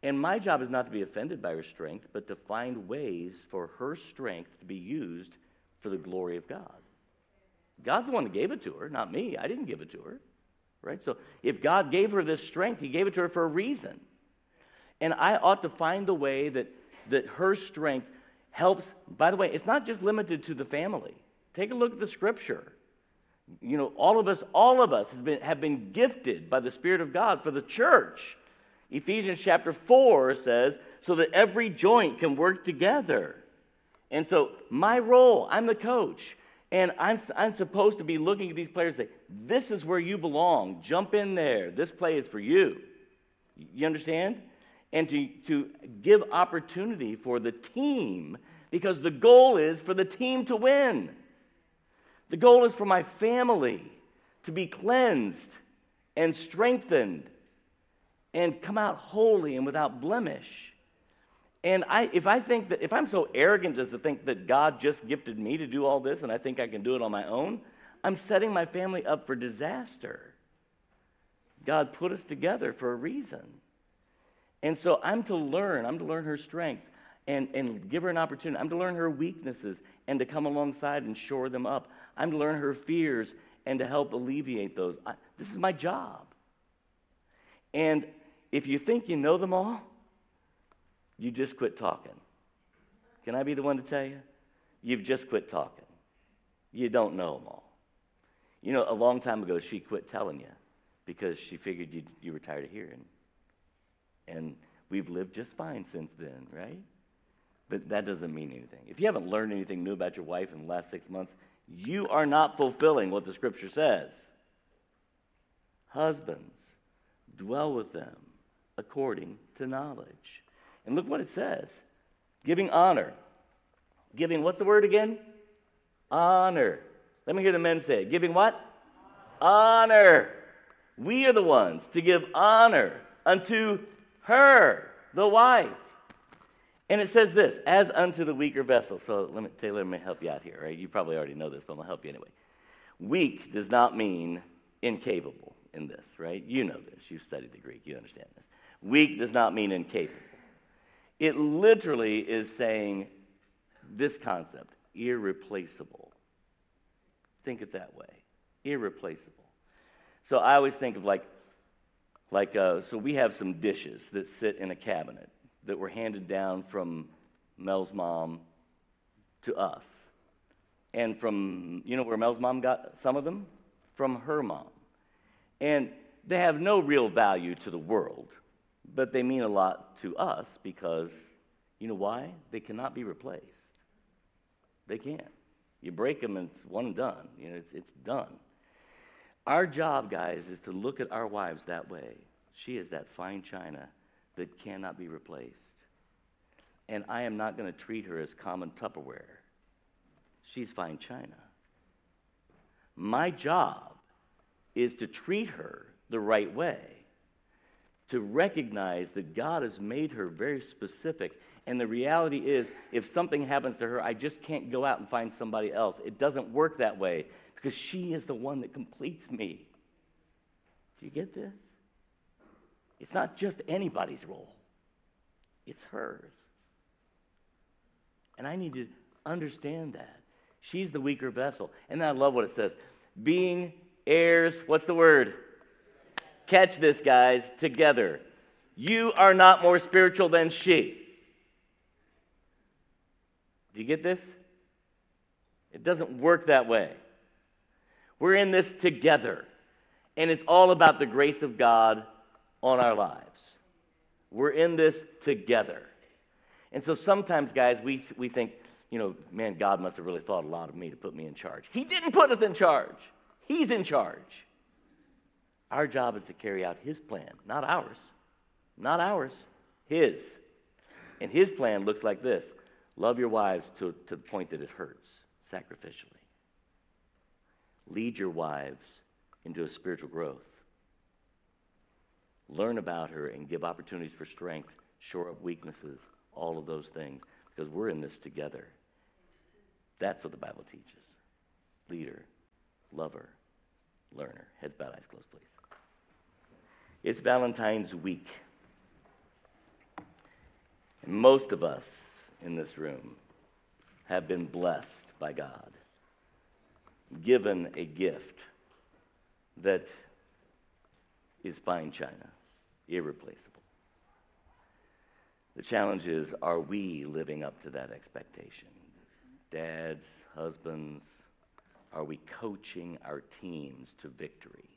And my job is not to be offended by her strength, but to find ways for her strength to be used for the glory of God. God's the one that gave it to her, not me. I didn't give it to her. Right? So if God gave her this strength, He gave it to her for a reason. And I ought to find the way that, that her strength helps. By the way, it's not just limited to the family. Take a look at the scripture. You know, all of us, all of us have been, have been gifted by the Spirit of God for the church. Ephesians chapter 4 says, so that every joint can work together. And so, my role, I'm the coach. And I'm, I'm supposed to be looking at these players and say, this is where you belong. Jump in there. This play is for you. You understand? And to, to give opportunity for the team because the goal is for the team to win. The goal is for my family to be cleansed and strengthened and come out holy and without blemish. And I, if I think that, if I'm so arrogant as to think that God just gifted me to do all this and I think I can do it on my own, I'm setting my family up for disaster. God put us together for a reason. And so I'm to learn, I'm to learn her strength and, and give her an opportunity. I'm to learn her weaknesses and to come alongside and shore them up. I'm to learn her fears and to help alleviate those. I, this is my job. And if you think you know them all, you just quit talking. Can I be the one to tell you? You've just quit talking. You don't know them all. You know, a long time ago, she quit telling you because she figured you you were tired of hearing. And we've lived just fine since then, right? But that doesn't mean anything. If you haven't learned anything new about your wife in the last six months, you are not fulfilling what the scripture says. Husbands, dwell with them according to knowledge. And look what it says giving honor. Giving, what's the word again? Honor. Let me hear the men say it. Giving what? Honor. We are the ones to give honor unto her, the wife. And it says this, as unto the weaker vessel. So let me, Taylor, let me help you out here, right? You probably already know this, but I'm going to help you anyway. Weak does not mean incapable in this, right? You know this. You've studied the Greek. You understand this. Weak does not mean incapable. It literally is saying this concept irreplaceable. Think it that way irreplaceable. So I always think of like, like uh, so we have some dishes that sit in a cabinet that were handed down from Mel's mom to us. And from, you know where Mel's mom got some of them? From her mom. And they have no real value to the world, but they mean a lot to us because, you know why? They cannot be replaced. They can't. You break them and it's one and done. You know, it's, it's done. Our job, guys, is to look at our wives that way. She is that fine china that cannot be replaced. And I am not going to treat her as common Tupperware. She's fine china. My job is to treat her the right way, to recognize that God has made her very specific. And the reality is, if something happens to her, I just can't go out and find somebody else. It doesn't work that way because she is the one that completes me. Do you get this? It's not just anybody's role, it's hers. And I need to understand that. She's the weaker vessel. And I love what it says being heirs, what's the word? Catch this, guys, together. You are not more spiritual than she. Do you get this? It doesn't work that way. We're in this together. And it's all about the grace of God on our lives. We're in this together. And so sometimes, guys, we, we think, you know, man, God must have really thought a lot of me to put me in charge. He didn't put us in charge, He's in charge. Our job is to carry out His plan, not ours. Not ours, His. And His plan looks like this love your wives to, to the point that it hurts, sacrificially. Lead your wives into a spiritual growth. Learn about her and give opportunities for strength, shore up weaknesses, all of those things, because we're in this together. That's what the Bible teaches. Leader, lover, learner. Heads bowed, eyes closed, please. It's Valentine's week. And most of us in this room have been blessed by God, given a gift that is fine china, irreplaceable. The challenge is are we living up to that expectation? Dads, husbands, are we coaching our teams to victory?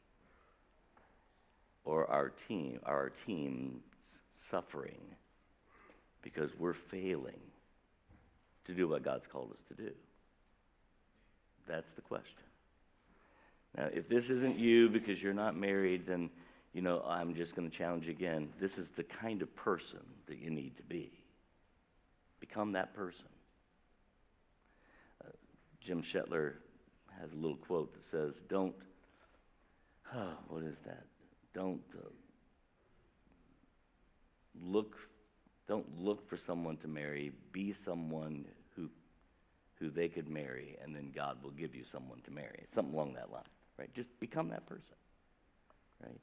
Or our team, our teams suffering because we're failing to do what God's called us to do? That's the question. Now, if this isn't you because you're not married, then, you know, I'm just going to challenge you again. This is the kind of person that you need to be. Become that person. Uh, Jim Schettler has a little quote that says, Don't, oh, what is that? Don't uh, look, don't look for someone to marry. Be someone who, who they could marry, and then God will give you someone to marry. Something along that line, right? Just become that person, right?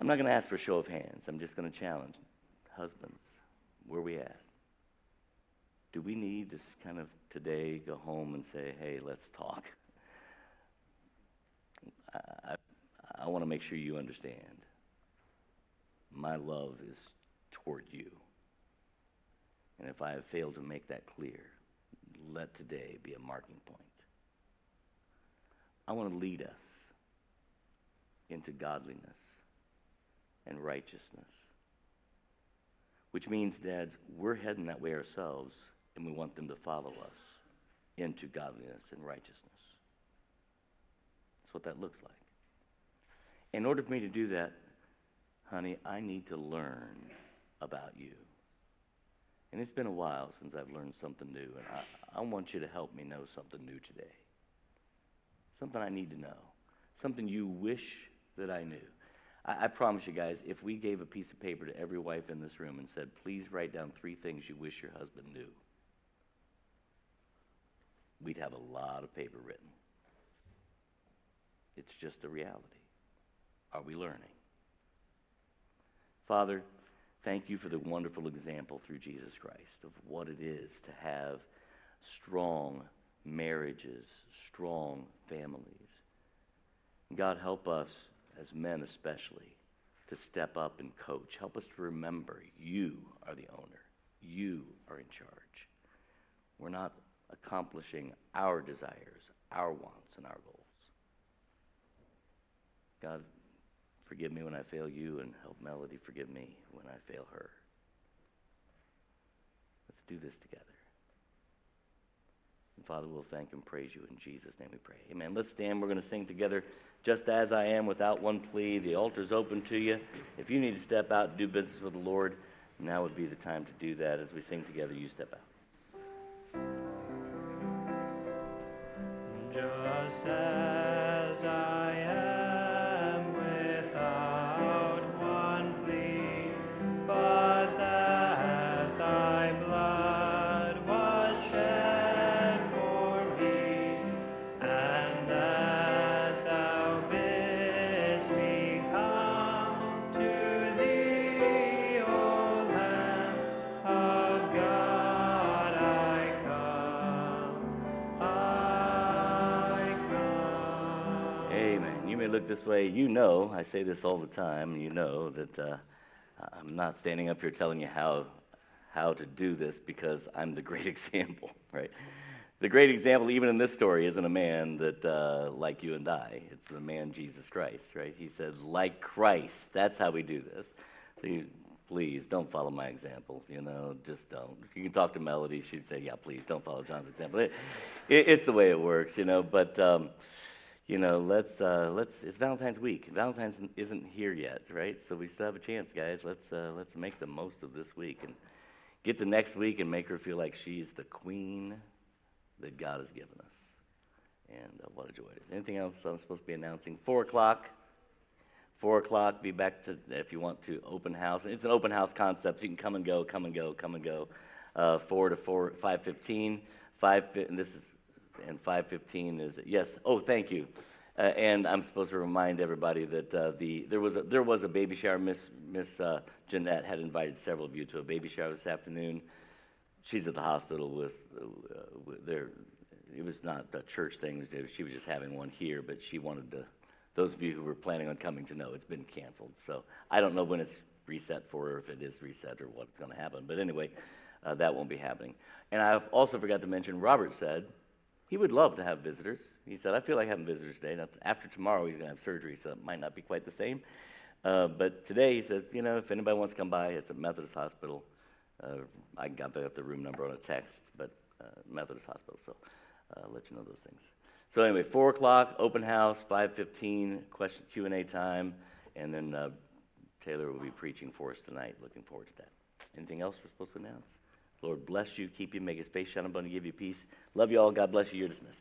I'm not going to ask for a show of hands. I'm just going to challenge husbands. Where are we at? Do we need to kind of today go home and say, hey, let's talk? I, I want to make sure you understand. My love is toward you. And if I have failed to make that clear, let today be a marking point. I want to lead us into godliness and righteousness. Which means, dads, we're heading that way ourselves, and we want them to follow us into godliness and righteousness. That's what that looks like. In order for me to do that, honey, I need to learn about you. And it's been a while since I've learned something new, and I, I want you to help me know something new today. Something I need to know. Something you wish that I knew. I, I promise you guys, if we gave a piece of paper to every wife in this room and said, please write down three things you wish your husband knew, we'd have a lot of paper written. It's just a reality. Are we learning? Father, thank you for the wonderful example through Jesus Christ of what it is to have strong marriages, strong families. God, help us as men especially to step up and coach. Help us to remember you are the owner. You are in charge. We're not accomplishing our desires, our wants, and our goals. God, forgive me when I fail you, and help Melody forgive me when I fail her. Let's do this together. And Father, we'll thank and praise you in Jesus' name we pray. Amen. Let's stand. We're going to sing together, Just As I Am, without one plea. The altar's open to you. If you need to step out and do business with the Lord, now would be the time to do that. As we sing together, you step out. Just as You may look this way. You know, I say this all the time, you know that uh, I'm not standing up here telling you how, how to do this because I'm the great example, right? The great example, even in this story, isn't a man that, uh, like you and I. It's the man Jesus Christ, right? He said, like Christ. That's how we do this. So you, please don't follow my example. You know, just don't. You can talk to Melody. She'd say, yeah, please don't follow John's example. It, it, it's the way it works, you know. But um, you know, let's uh, let's. It's Valentine's week. Valentine's isn't here yet, right? So we still have a chance, guys. Let's uh, let's make the most of this week and get to next week and make her feel like she's the queen that God has given us. And uh, what a joy. Anything else I'm supposed to be announcing? Four o'clock. Four o'clock. Be back to if you want to open house. It's an open house concept. You can come and go, come and go, come and go. Uh, four to four, five fifteen. Five. And this is and 515 is yes oh thank you. Uh, and i'm supposed to remind everybody that uh, the there was a there was a baby shower. Miss miss uh, jeanette had invited several of you to a baby shower this afternoon. She's at the hospital with, uh, with their it was not a church thing. She was just having one here but she wanted to those of you who were planning on coming to know it's been canceled. So i don't know when it's reset for her if it is reset or what's going to happen. But anyway uh, that won't be happening. And i also forgot to mention robert said he would love to have visitors. He said, I feel like having visitors today. Now, after tomorrow, he's going to have surgery, so it might not be quite the same. Uh, but today, he says, you know, if anybody wants to come by, it's at Methodist Hospital. Uh, I got the, the room number on a text, but uh, Methodist Hospital, so uh, I'll let you know those things. So anyway, 4 o'clock, open house, 5.15, question Q&A time, and then uh, Taylor will be preaching for us tonight. Looking forward to that. Anything else we're supposed to announce? Lord bless you, keep you, make his face shine upon you, give you peace. Love you all. God bless you. You're dismissed.